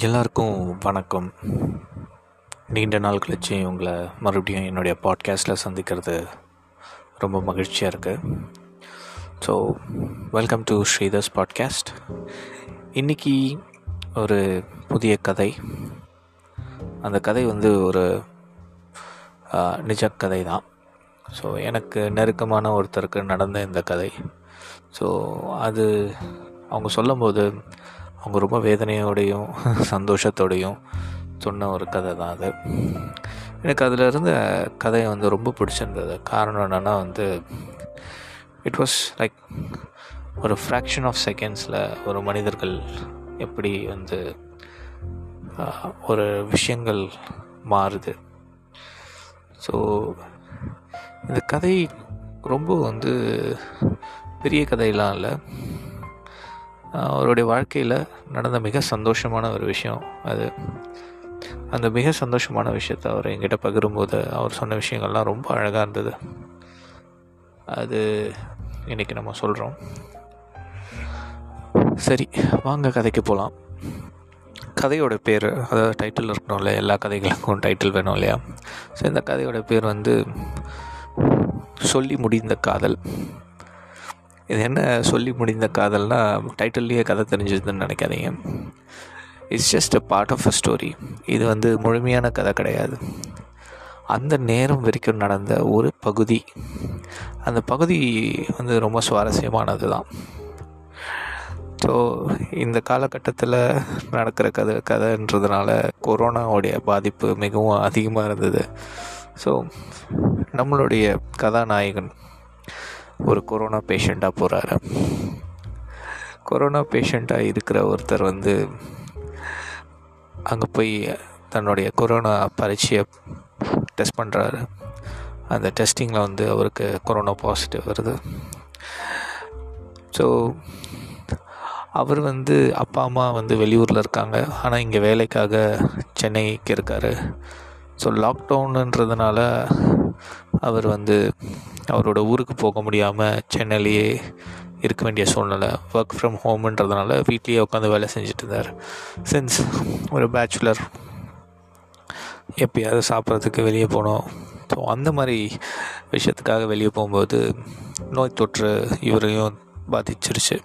எல்லாருக்கும் வணக்கம். நீண்ட நாள் கழிச்சு உங்களை மறுபடியும் என்னுடைய பாட்காஸ்ட்டில் சந்திக்கிறது ரொம்ப மகிழ்ச்சியாக இருக்குது so welcome to Sridhar's podcast இன்றைக்கி ஒரு புதிய கதை. அந்த கதை வந்து ஒரு நிஜ கதை தான் ஸோ எனக்கு நெருக்கமான ஒருத்தருக்கு நடந்த இந்த கதை. ஸோ அது அவங்க சொல்லும்போது அவங்க ரொம்ப வேதனையோடையும் சந்தோஷத்தோடையும் சொன்ன ஒரு கதை தான் அது. எனக்கு அதில் இருந்த கதையை வந்து ரொம்ப பிடிச்சிருந்தது. காரணம் என்னென்னா வந்து இட் வாஸ் லைக் ஒரு ஃப்ராக்ஷன் ஆஃப் செகண்ட்ஸில் ஒரு மனிதர்கள் எப்படி வந்து ஒரு விஷயங்கள் மாறுது. ஸோ இந்த கதை ரொம்ப வந்து பெரிய கதையெல்லாம் இல்லை. அவருடைய வாழ்க்கையில் நடந்த மிக சந்தோஷமான ஒரு விஷயம் அது. அந்த மிக சந்தோஷமான விஷயத்தை அவர் எங்கிட்ட பகிரும்போது அவர் சொன்ன விஷயங்கள்லாம் ரொம்ப அழகாக இருந்தது. அது இன்றைக்கி நம்ம சொல்கிறோம் சரி வாங்க கதைக்கு போகலாம் கதையோட பேர் அதாவது டைட்டில் இருக்கணும் இல்லையா? எல்லா கதைகளுக்கும் டைட்டில் வேணும் இல்லையா? ஸோ இந்த கதையோட பேர் வந்து சொல்லி முடிந்த காதல். இது என்ன சொல்லி முடிந்த காதல்னா டைட்டில்லையே கதை தெரிஞ்சதுன்னு நினைக்காதீங்க. It's just a part of a story இது வந்து முழுமையான கதை கிடையாது. அந்த நேரம் வரைக்கும் நடந்த ஒரு பகுதி. அந்த பகுதி வந்து ரொம்ப சுவாரஸ்யமானது தான் ஸோ இந்த காலகட்டத்தில் நடக்கிற கதை கதைன்றதுனால கொரோனாவுடைய பாதிப்பு மிகவும் அதிகமாக இருந்தது. ஸோ நம்மளுடைய கதாநாயகன் ஒரு கொரோனா பேஷண்ட்டாக போகிறாரு கொரோனா பேஷண்ட்டாக இருக்கிற ஒருத்தர் வந்து அங்கே போய் தன்னுடைய கொரோனா பரீட்சையை டெஸ்ட் பண்ணுறாரு அந்த டெஸ்டிங்கில் வந்து அவருக்கு கொரோனா பாசிட்டிவ் வருது. ஸோ அவர் வந்து அப்பா அம்மா வந்து வெளியூரில் இருக்காங்க. ஆனால் இங்கே வேலைக்காக சென்னைக்கு இருக்கார். ஸோ லாக்டவுனுன்றதுனால அவர் வந்து அவரோட ஊருக்கு போக முடியாமல் சென்னையிலேயே இருக்க வேண்டிய சூழ்நிலை ஒர்க் ஃப்ரம் ஹோம்ன்றதுனால வீட்லேயே உட்காந்து வேலை செஞ்சுட்டு இருந்தார். சின்ஸ் ஒரு பேச்சுலர் எப்பயாவது சாப்பிட்றதுக்கு வெளியே போனோம். ஸோ அந்த மாதிரி விஷயத்துக்காக வெளியே போகும்போது நோய் தொற்று இவரையும் பாதிச்சிருச்சு.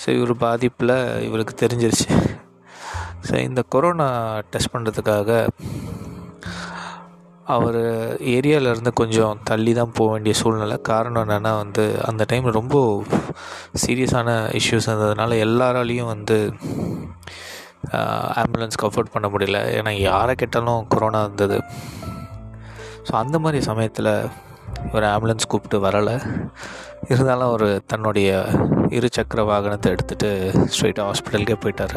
ஸோ இவர் பாதிப்பில் இவருக்கு தெரிஞ்சிருச்சு. ஸோ இந்த கொரோனா டெஸ்ட் பண்ணுறதுக்காக அவர் ஏரியாவிலேருந்து கொஞ்சம் தள்ளி தான் போக வேண்டிய சூழ்நிலை. காரணம் என்னென்னா வந்து அந்த டைம் ரொம்ப சீரியஸான இஷ்யூஸ் இருந்ததுனால எல்லாராலையும் வந்து ஆம்புலன்ஸ்க்கு அஃபோர்ட் பண்ண முடியல. ஏன்னா யாரை கேட்டாலும் கொரோனா இருந்தது ஸோ அந்த மாதிரி சமயத்தில் ஒரு ஆம்புலன்ஸ் கூப்பிட்டு வரலை. இருந்தாலும் அவர் தன்னுடைய இரு சக்கர வாகனத்தை எடுத்துகிட்டு ஸ்ட்ரெயிட்டாக ஹாஸ்பிட்டலுக்கே போயிட்டார்.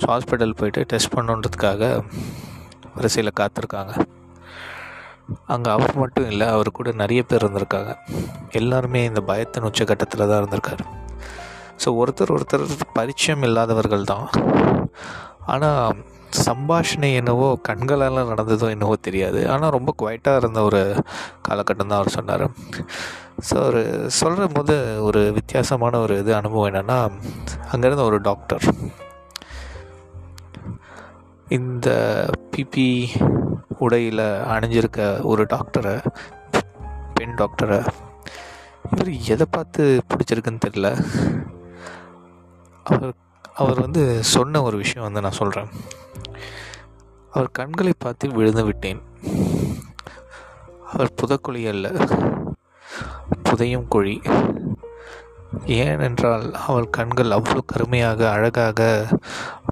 ஸோ ஹாஸ்பிட்டல் போயிட்டு டெஸ்ட் பண்ணுன்றதுக்காக வரிசையில் காத்திருக்காங்க. அங்கே அவர் மட்டும் இல்லை அவர் கூட நிறைய பேர் இருந்திருக்காங்க. எல்லாருமே இந்த பயத்தின் உச்சக்கட்டத்தில் தான் இருந்திருக்காரு. ஸோ ஒருத்தர் ஒருத்தர் பரிச்சயம் இல்லாதவர்கள் தான். ஆனால் சம்பாஷணை என்னவோ கண்களால் நடந்ததோ என்னவோ தெரியாது. ஆனால் ரொம்ப குவைட்டாக இருந்த ஒரு காலகட்டம் தான் அவர் சொன்னார். ஸோ அவர் சொல்கிற போது ஒரு வித்தியாசமான ஒரு இது அனுபவம் என்னென்னா அங்கேருந்த ஒரு டாக்டர் இந்த பிபி உடையில் அணிஞ்சிருக்க ஒரு டாக்டரை பெண் டாக்டரை இவர் எதை பார்த்து பிடிச்சிருக்குன்னு தெரில அவர் அவர் வந்து சொன்ன ஒரு விஷயம் வந்து நான் சொல்கிறேன் அவர் கண்களை பார்த்து விழுந்து விட்டேன். அவர் புதக்குழி அல்ல புதையும் குழி. ஏனென்றால் அவள் கண்கள் அவ்வளோ கருமையாக அழகாக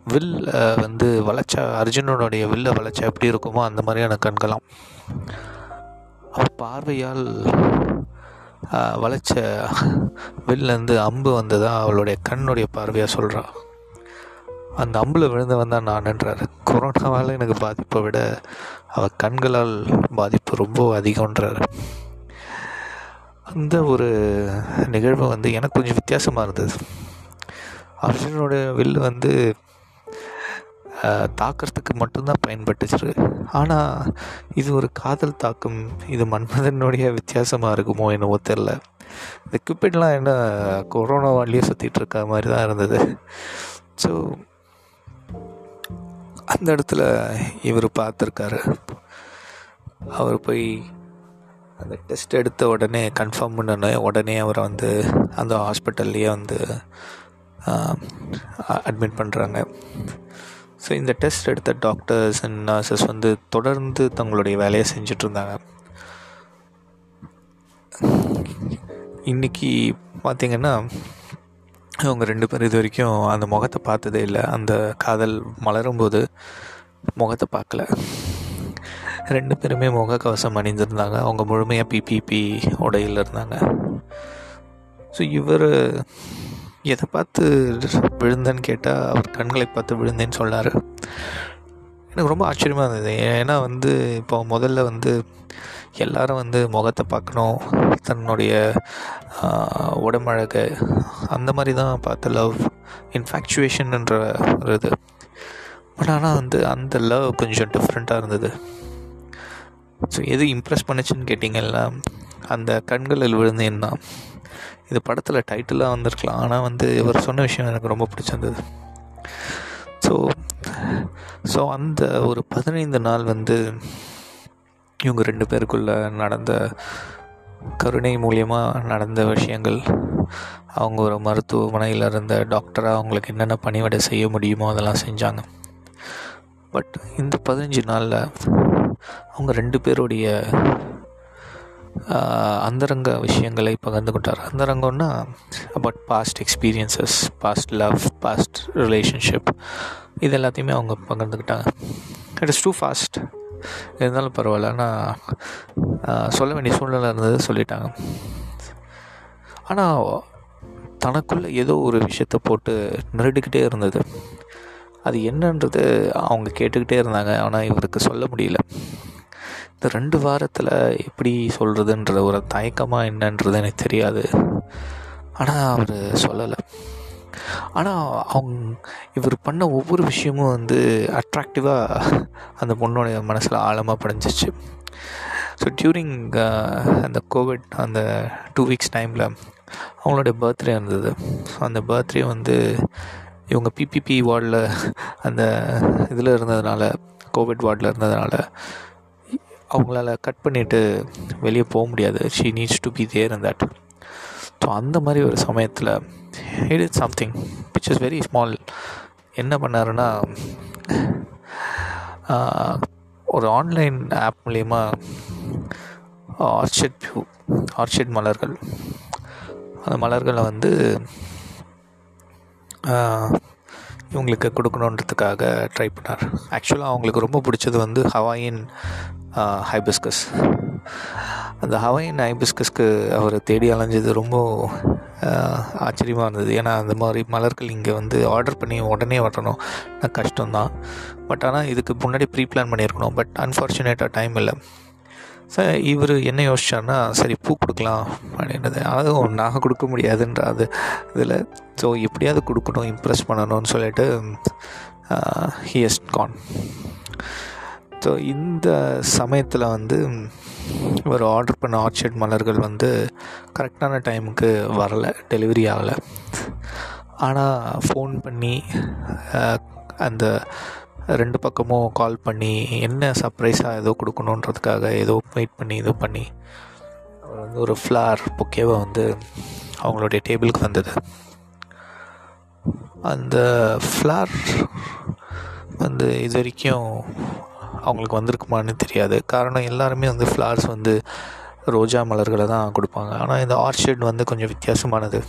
வில் வந்து வளைச்சா அர்ஜுனனுடைய வில்ல வளைச்சா எப்படி இருக்குமோ அந்த மாதிரியான கண்களாம். அவள் பார்வையால் வளைச்ச வில்லேருந்து அம்பு வந்ததாக அவளுடைய கண்ணுடைய பார்வையாக சொல்கிறாள் அந்த அம்பில் விழுந்தவன் தான் நான்ன்றார் கொரோனாவால் எனக்கு பாதிப்பை விட அவள் கண்களால் பாதிப்பு ரொம்ப அதிகம்ன்றார். அந்த ஒரு நிகழ்வு வந்து எனக்கு கொஞ்சம் வித்தியாசமாக இருந்தது. அர்ஜுனோட வில்லு வந்து தாக்கிறதுக்கு மட்டும்தான் பயன்பட்டுச்சு. ஆனால் இது ஒரு காதல் தாக்கம். இது மன்மதனுடைய வித்தியாசமாக இருக்குமோ என்னவோ தெரில. இந்த கியூபிட்லாம் என்ன கொரோனா வழியே சுற்றிட்டு இருக்க மாதிரி தான் இருந்தது. ஸோ அந்த இடத்துல இவர் பார்த்துருக்காரு. அவர் போய் அந்த டெஸ்ட் எடுத்த உடனே கன்ஃபார்ம் பண்ணனே உடனே அவரை வந்து அந்த ஹாஸ்பிட்டல்லையே வந்து அட்மிட் பண்ணுறாங்க ஸோ இந்த டெஸ்ட் எடுத்த டாக்டர்ஸ் அண்ட் நர்சஸ் வந்து தொடர்ந்து தங்களுடைய வேலையை செஞ்சுட்டு இருந்தாங்க. இன்றைக்கி பார்த்திங்கன்னா அவங்க ரெண்டு பேரும் இது வரைக்கும் அந்த முகத்தை பார்த்ததே இல்லை. அந்த காதல் மலரும்போது முகத்தை பார்க்கல. ரெண்டு பேருமே முகக்கவசம் அணிந்திருந்தாங்க. அவங்க முழுமையாக பிபிபி உடையில் இருந்தாங்க. ஸோ இவர் எதை பார்த்து விழுந்தேன்னு கேட்டால் அவர் கண்களை பார்த்து விழுந்தேன்னு சொன்னார். எனக்கு ரொம்ப ஆச்சரியமாக இருந்தது. ஏன்னா வந்து இப்போ முதல்ல வந்து எல்லாரும் வந்து முகத்தை பார்க்கணும். தன்னுடைய உடம்பழகு. அந்த மாதிரி தான் பார்த்து லவ் இன்ஃபேக்சுவேஷன்ன்ற ஒரு இது. பட் ஆனால் வந்து அந்த லவ் கொஞ்சம் டிஃப்ரெண்ட்டாக இருந்தது. ஸோ எது இம்ப்ரெஸ் பண்ணுச்சுன்னு கேட்டிங்கன்னா அந்த கண்களில் விழுந்தேன் தான் இது படத்தில் டைட்டிலாக வந்திருக்கலாம். ஆனால் வந்து இவர் சொன்ன விஷயம் எனக்கு ரொம்ப பிடிச்சிருந்தது. ஸோ ஸோ அந்த ஒரு பதினைந்து நாள் வந்து இவங்க ரெண்டு பேருக்குள்ளே நடந்த கருணை மூலியமாக நடந்த விஷயங்கள் அவங்க ஒரு மருத்துவமனையில் இருந்த டாக்டராக அவங்களுக்கு என்னென்ன பணிவிடை செய்ய முடியுமோ அதெல்லாம் செஞ்சாங்க. பட் இந்த பதினஞ்சு நாளில் அவங்க ரெண்டு பேருடைய அந்தரங்க விஷயங்களை பகிர்ந்து கொண்டார். அந்தரங்கம்னா about past experiences past love past relationship இது எல்லாத்தையுமே அவங்க பகிர்ந்துக்கிட்டாங்க. இட் இஸ் டூ ஃபாஸ்ட் இருந்தாலும் பரவாயில்ல. ஆனால் சொல்ல வேண்டிய சூழ்நிலை இருந்தது சொல்லிட்டாங்க. ஆனால் தனக்குள்ளே ஏதோ ஒரு விஷயத்த போட்டு நெருடிக்கிட்டே இருந்தது. அது என்னன்றது அவங்க கேட்டுக்கிட்டே இருந்தாங்க. ஆனால் இவருக்கு சொல்ல முடியல. இந்த ரெண்டு வாரத்தில் எப்படி சொல்கிறதுன்ற ஒரு தயக்கமாக என்னன்றது எனக்கு தெரியாது. ஆனால் அவர் சொல்லலை. ஆனால் அவங்க இவர் பண்ண ஒவ்வொரு விஷயமும் வந்து அட்ராக்டிவாக அந்த பொண்ணுடைய மனசில் ஆழமாக படைஞ்சிச்சு. ஸோ டியூரிங் அந்த கோவிட் அந்த டூ வீக்ஸ் டைமில் அவங்களுடைய பர்த்டே இருந்தது. ஸோ அந்த பர்த்டே வந்து இவங்க பிபிபி வார்டில் அந்த இதில் இருந்ததுனால கோவிட் வார்டில் இருந்ததுனால அவங்களால கட் பண்ணிவிட்டு வெளியே போக முடியாது. She needs to be there and that so அந்த மாதிரி ஒரு சமயத்தில் it is something which is very small என்ன பண்ணாருன்னா ஒரு ஆன்லைன் ஆப் மூலயமா ஆர்ச்சிட் வியூ ஆர்ச்சிட் மலர்கள். அந்த மலர்களை வந்து இவங்களுக்கு கொடுக்கணுன்றதுக்காக ட்ரை பண்ணார். ஆக்சுவலாக அவங்களுக்கு ரொம்ப பிடிச்சது வந்து ஹவாயின் ஹைபிஸ்கஸ் அந்த ஹவாயின் ஹைபிஸ்கஸ்க்கு அவர் தேடி அலைஞ்சது ரொம்ப ஆச்சரியமாக இருந்தது. ஏன்னா அந்த மாதிரி மலர்கள் இங்கே வந்து ஆர்டர் பண்ணி உடனே வரணும். கஷ்டம்தான். பட் ஆனால் இதுக்கு முன்னாடி ப்ரீ பிளான் பண்ணியிருக்கணும் பட் அன்ஃபார்ச்சுனேட்டாக டைம் இல்லை. ஸோ இவர் என்ன யோசிச்சார்னா சரி பூ கொடுக்கலாம் அப்படின்றது. அதுவும் நான் கொடுக்க முடியாதுன்ற அது இதில் ஸோ எப்படியாவது கொடுக்கணும் இம்ப்ரெஸ் பண்ணணும்னு சொல்லிட்டு ஹியஸ் கான் ஸோ இந்த சமயத்தில் வந்து இவர் ஆர்டர் பண்ண ஆர்ச்சர்ட் மலர்கள் வந்து கரெக்டான டைமுக்கு வரலை டெலிவரி ஆகலை. ஆனால் ஃபோன் பண்ணி அந்த ரெண்டு பக்கமும் கால் பண்ணி என்ன சர்ப்ரைஸாக ஏதோ கொடுக்கணுன்றதுக்காக ஏதோ வெயிட் பண்ணி இது பண்ணி. அவர் வந்து ஒரு ஃப்ளார் பொக்கேவை வந்து அவங்களுடைய டேபிளுக்கு வந்தது. அந்த ஃப்ளார் வந்து இது வரைக்கும் அவங்களுக்கு வந்திருக்குமான்னு தெரியாது. காரணம் எல்லாருமே வந்து ஃப்ளார்ஸ் வந்து ரோஜா மலர்களை தான் கொடுப்பாங்க. ஆனால் இந்த ஆர்ச்சிட் வந்து கொஞ்சம் வித்தியாசமானது.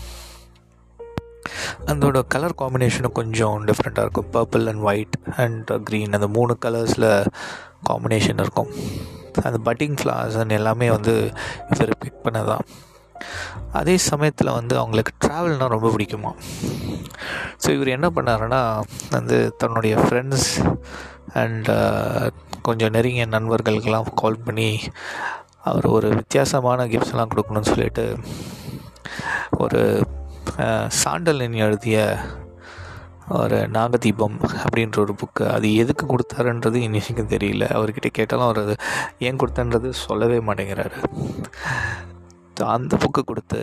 அதோட கலர் காம்பினேஷனும் கொஞ்சம் டிஃப்ரெண்ட்டாக இருக்கும். Purple and white and green அந்த மூணு கலர்ஸில் காம்பினேஷன் இருக்கும். அந்த பட்டிங் ஃப்ளவர்ஸ் அண்ட் எல்லாமே வந்து இவர் பிக் பண்ணதான். அதே சமயத்தில் வந்து அவங்களுக்கு ட்ராவல்னால் ரொம்ப பிடிக்குமா? ஸோ இவர் என்ன பண்ணாருன்னா வந்து தன்னுடைய ஃப்ரெண்ட்ஸ் அண்ட் கொஞ்சம் நெருங்கிய நண்பர்களுக்கெல்லாம் கால் பண்ணி அவர் ஒரு வித்தியாசமான கிஃப்ட்ஸ்லாம் கொடுக்கணும்னு சொல்லிட்டு ஒரு சாண்டலின் எழுதிய ஒரு நாகதீபம் அப்படின்ற ஒரு புக்கு அது எதுக்கு கொடுத்தாருன்றது இன்றைக்கும் தெரியல. அவர்கிட்ட கேட்டாலும் அவர் ஏன் கொடுத்தன்றது சொல்லவே மாட்டேங்கிறாரு. அந்த புக்கு கொடுத்து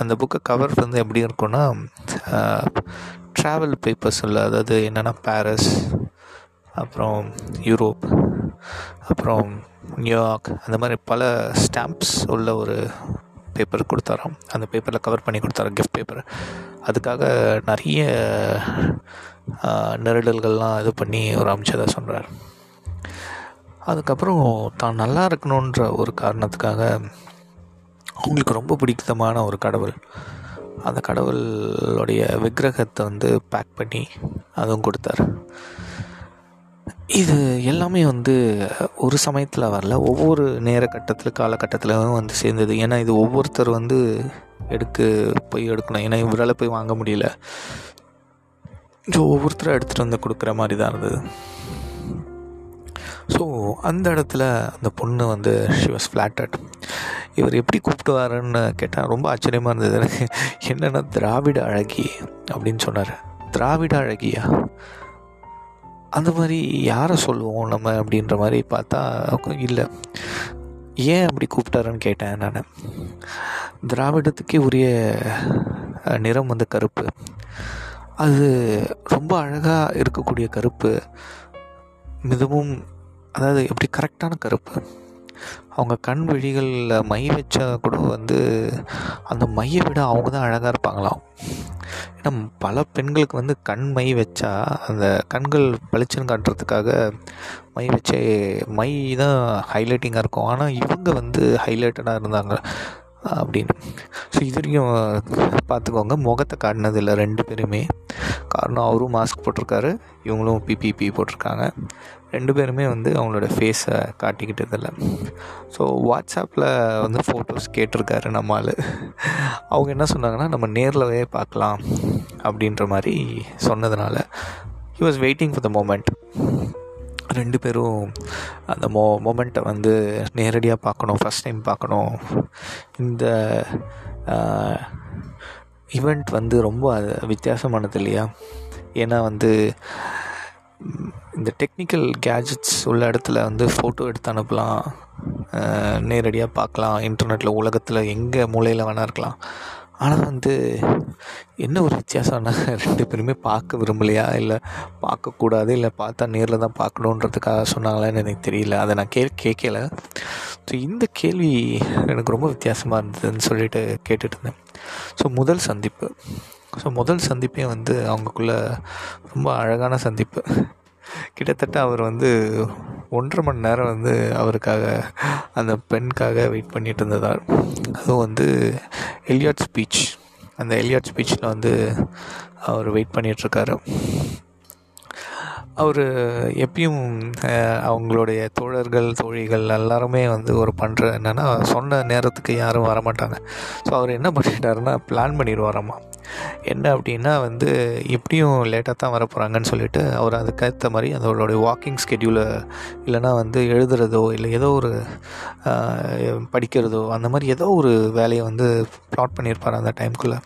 அந்த புக்கு கவர் வந்து எப்படி இருக்கும்னா ட்ராவல் பேப்பர்ஸ் இல்லை அதாவது என்னென்னா பாரிஸ் அப்புறம் யூரோப் அப்புறம் நியூயார்க் அந்த மாதிரி பல ஸ்டாம்ப்ஸ் உள்ள ஒரு பேப்பர் கொடுத்தாராம். அந்த பேப்பரில் கவர் பண்ணி கொடுத்தாரு கிஃப்ட் பேப்பர் அதுக்காக நிறைய நெருடல்கள்லாம் இது பண்ணி ஒரு அமைச்சதாக சொல்கிறார் அதுக்கப்புறம் தான் நல்லா இருக்கணுன்ற ஒரு காரணத்துக்காக அவங்களுக்கு ரொம்ப பிடித்தமான ஒரு கடவுள். அந்த கடவுளுடைய விக்கிரகத்தை வந்து பேக் பண்ணி அதுவும் கொடுத்தார். இது எல்லாமே வந்து ஒரு சமயத்தில் வரல. ஒவ்வொரு நேர கட்டத்தில் காலகட்டத்திலும் வந்து சேர்ந்தது. ஏன்னா இது ஒவ்வொருத்தர் வந்து எடுத்து போய் எடுக்கணும். ஏன்னா இவரால் போய் வாங்க முடியல. ஸோ ஒவ்வொருத்தரும் எடுத்துகிட்டு வந்து கொடுக்குற மாதிரி தான் இருந்தது. ஸோ அந்த இடத்துல அந்த பொண்ணு வந்து ஷி வாஸ் ஃப்ளாட்டட் இவர் எப்படி கூப்பிட்டுவாருன்னு கேட்டால் ரொம்ப ஆச்சரியமாக இருந்தது. எனக்கு என்னென்னா திராவிட அழகி அப்படின்னு சொன்னார். திராவிட அழகியா? அந்த மாதிரி யாரை சொல்லுவோம் நம்ம அப்படின்ற மாதிரி பார்த்தா இல்லை. ஏன் அப்படி கூப்பிட்டாருன்னு கேட்டேன் நான். திராவிடத்துக்கே உரிய நிறம் வந்து கருப்பு. அது ரொம்ப அழகாக இருக்கக்கூடிய கருப்பு. மிகவும் அதாவது எப்படி கரெக்டான கருப்பு. அவங்க கண் விழிகளில் மை வச்சா கூட வந்து அந்த மையை விட அவங்க தான் அழகாக இருப்பாங்களாம். ஏன்னா பல பெண்களுக்கு வந்து கண் மை வச்சா அந்த கண்கள் பளிச்சுன்னு காட்டுறதுக்காக மை வச்சே மை தான் ஹைலைட்டிங்காக இருக்கும். ஆனால் இவங்க வந்து ஹைலைட்டடாக இருந்தாங்க அப்படின்னு. ஸோ இது வரைக்கும் பார்த்துக்கோங்க. முகத்தை காட்டினதில்லை ரெண்டு பேருமே. காரணம் அவரும் மாஸ்க் போட்டிருக்காரு. இவங்களும் பிபிபி போட்டிருக்காங்க. ரெண்டு பேருமே வந்து அவங்களோட ஃபேஸை காட்டிக்கிட்டதில்ல ஸோ வாட்ஸ்அப்பில் வந்து ஃபோட்டோஸ் கேட்டிருக்காரு நம்மால். அவங்க என்ன சொன்னாங்கன்னா நம்ம நேரில்வே பார்க்கலாம் அப்படின்ற மாதிரி சொன்னதுனால he was waiting for the moment ரெண்டு பேரும் அந்த மோ மொமெண்ட்டை வந்து நேரடியாக பார்க்கணும் ஃபஸ்ட் டைம் பார்க்கணும். இந்த ஈவெண்ட் வந்து ரொம்ப வித்தியாசமானது இல்லையா? ஏன்னா வந்து இந்த டெக்னிக்கல் கேஜெட்ஸ் உள்ள இடத்துல வந்து ஃபோட்டோ எடுத்து அனுப்பலாம் நேரடியாக பார்க்கலாம் இன்டர்நெட்டில் உலகத்தில் எங்கே மூலையில் வேணா இருக்கலாம். ஆனால் வந்து என்ன ஒரு வித்தியாசம்னா ரெண்டு பேருமே பார்க்க விரும்பலையா? இல்லை பார்க்கக்கூடாது? இல்லை பார்த்தா நேரில் தான் பார்க்கணுன்றதுக்காக சொன்னாங்களான்னு எனக்கு தெரியல. அதை நான் கே கேட்கல. ஸோ இந்த கேள்வி எனக்கு ரொம்ப வித்தியாசமாக இருந்ததுன்னு சொல்லிட்டு கேட்டுட்டு இருந்தேன். ஸோ முதல் சந்திப்பு. ஸோ முதல் சந்திப்பே வந்து அவங்களுக்குள்ள ரொம்ப அழகான சந்திப்பு. கிட்டத்தட்ட அவர் வந்து ஒன்றரை மணி நேரம் வந்து அவருக்காக அந்த பெண்காக வெயிட் பண்ணிட்டு இருந்ததால் அதுவும் வந்து எலியாட் ஸ்பீச் அந்த எலியாட் ஸ்பீச்சில் வந்து அவர் வெயிட் பண்ணிகிட்ருக்காரு அவர் எப்பயும் அவங்களுடைய தோழர்கள் தோழிகள் எல்லாருமே வந்து ஒரு பண்ணுற என்னென்னா சொன்ன நேரத்துக்கு யாரும் வரமாட்டாங்க. ஸோ அவர் என்ன பண்ணிட்டாருன்னா பிளான் பண்ணிடுவாராம்மா என்ன அப்படின்னா வந்து எப்படியும் லேட்டாக தான் வர போகிறாங்கன்னு சொல்லிட்டு அவர் அதுக்கேற்ற மாதிரி அதோடைய வாக்கிங் ஸ்கெடியூலை இல்லைனா வந்து எழுதுறதோ இல்லை ஏதோ ஒரு படிக்கிறதோ அந்த மாதிரி ஏதோ ஒரு வேலையை வந்து ப்ளாட் பண்ணியிருப்பார் அந்த டைம்குள்ளே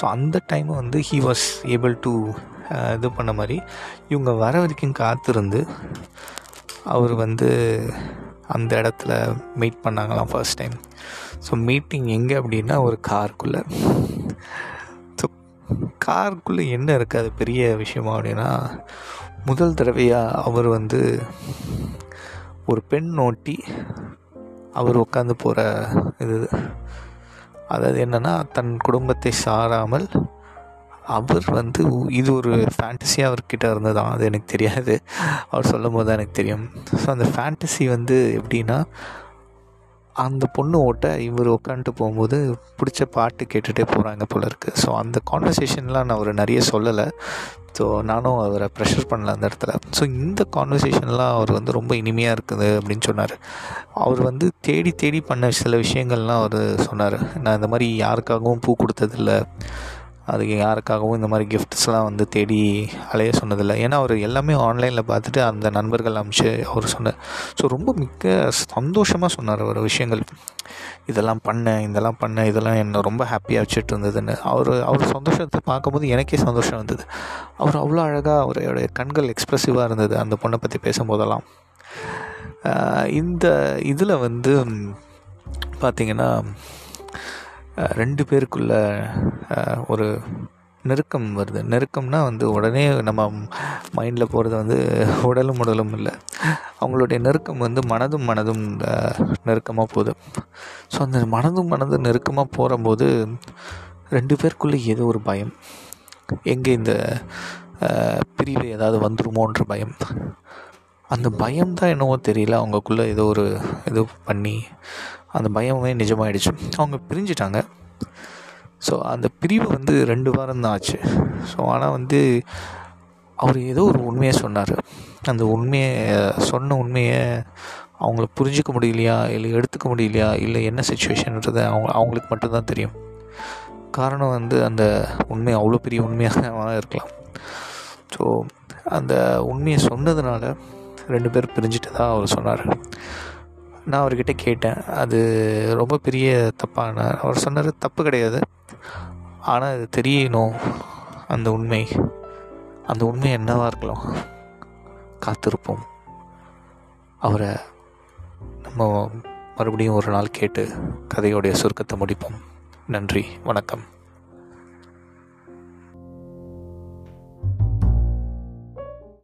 ஸோ அந்த டைம் வந்து ஹீ வாஸ் ஏபிள் டு இது பண்ண மாதிரி இவங்க வர வரைக்கும் காத்திருந்து அவர் வந்து அந்த இடத்துல மீட் பண்ணாங்களாம் ஃபர்ஸ்ட் டைம் ஸோ மீட்டிங் எங்கே அப்படின்னா ஒரு காருக்குள்ளே காருக்குள்ளே என்ன இருக்குது அது பெரிய விஷயமா அப்படின்னா முதல் தடவையாக அவர் வந்து ஒரு பெண் நோட்டி அவர் உட்காந்து போகிற இது அதாவது என்னென்னா தன் குடும்பத்தை சாராமல் அவர் வந்து இது ஒரு ஃபேண்டஸியாக அவர்கிட்ட இருந்ததான் அது எனக்கு தெரியாது. அவர் சொல்லும் போது தான் எனக்கு தெரியும். ஸோ அந்த ஃபேண்டசி வந்து எப்படின்னா அந்த பொண்ணு ஓட்ட இவர் உட்காந்துட்டு போகும்போது பிடிச்ச பாட்டு கேட்டுகிட்டே போகிறாங்க போல இருக்குது ஸோ அந்த கான்வர்சேஷன்லாம் நான் அவர் நிறைய சொல்லலை. ஸோ நானும் அவரை ப்ரெஷர் பண்ணல அந்த இடத்துல. ஸோ இந்த கான்வர்சேஷன்லாம் அவர் வந்து ரொம்ப இனிமையாக இருக்குது அப்படின்னு சொன்னார். அவர் வந்து தேடி தேடி பண்ண சில விஷயங்கள்லாம் அவர் சொன்னார். நான் இந்த மாதிரி யாருக்காகவும் பூ கொடுத்ததில்ல. அதுக்கு யாருக்காகவும் இந்த மாதிரி கிஃப்ட்ஸ்லாம் வந்து தேடி அலைய சொன்னதில்லை. ஏன்னா அவர் எல்லாமே ஆன்லைனில் பார்த்துட்டு அந்த நண்பர்கள் அமிச்சு அவர் சொன்னார் ஸோ ரொம்ப மிக்க சந்தோஷமாக சொன்னார் அவர் விஷயங்கள். இதெல்லாம் பண்ணேன் இதெல்லாம் பண்ணேன் இதெல்லாம் என்னை ரொம்ப ஹாப்பியாக வச்சுட்டு இருந்ததுன்னு. அவர் அவர் சந்தோஷத்தை பார்க்கும்போது எனக்கே சந்தோஷம் வந்தது. அவர் அவ்வளோ அழகாக அவருடைய கண்கள் எக்ஸ்ப்ரெசிவாக இருந்தது அந்த பொண்ணை பற்றி பேசும்போதெல்லாம். இந்த இதில் வந்து பார்த்திங்கன்னா ரெண்டு பேருக்குள்ள ஒரு நெருக்கம் வருது. நெருக்கம்னா வந்து உடனே நம்ம மைண்டில் போகிறது வந்து உடலும் உடலும் இல்லை. அவங்களுடைய நெருக்கம் வந்து மனதும் மனதும் நெருக்கமாக போகுது. ஸோ அந்த மனதும் மனதும் நெருக்கமாக போகும்போது ரெண்டு பேருக்குள்ளே ஏதோ ஒரு பயம். எங்கே இந்த பிரிவு ஏதாவது வந்துருமோன்ற பயம். அந்த பயம் தான் என்னவோ தெரியல. அவங்கக்குள்ளே ஏதோ ஒரு இது பண்ணி அந்த பயமே நிஜமாயிடுச்சு. அவங்க பிரிஞ்சிட்டாங்க. ஸோ அந்த பிரிவு வந்து ரெண்டு வாரம் தான் ஆச்சு. ஸோ ஆனால் வந்து அவர் ஏதோ ஒரு உண்மையை சொன்னார். அந்த உண்மையை சொன்ன உண்மையை அவங்கள புரிஞ்சிக்க முடியலையா? இல்லை எடுத்துக்க முடியலையா? இல்லை என்ன சுச்சுவேஷன்ன்றதை அவங்க அவங்களுக்கு மட்டும்தான் தெரியும். காரணம் வந்து அந்த உண்மை அவ்வளோ பெரிய உண்மையாக இருக்கலாம். ஸோ அந்த உண்மையை சொன்னதுனால ரெண்டு பேர் பிரிஞ்சுட்டு அவர் சொன்னார். நான் அவர்கிட்ட கேட்டேன். அது ரொம்ப பெரிய தப்பான அவர் சொன்னார் தப்பு கிடையாது. ஆனால் அது தெரியணும் அந்த உண்மை. அந்த உண்மை என்னவாக இருக்கலாம். காத்திருப்போம். அவரை நம்ம மறுபடியும் ஒரு நாள் கேட்டு கதையோடைய சுருக்கத்தை முடிப்போம். நன்றி வணக்கம்.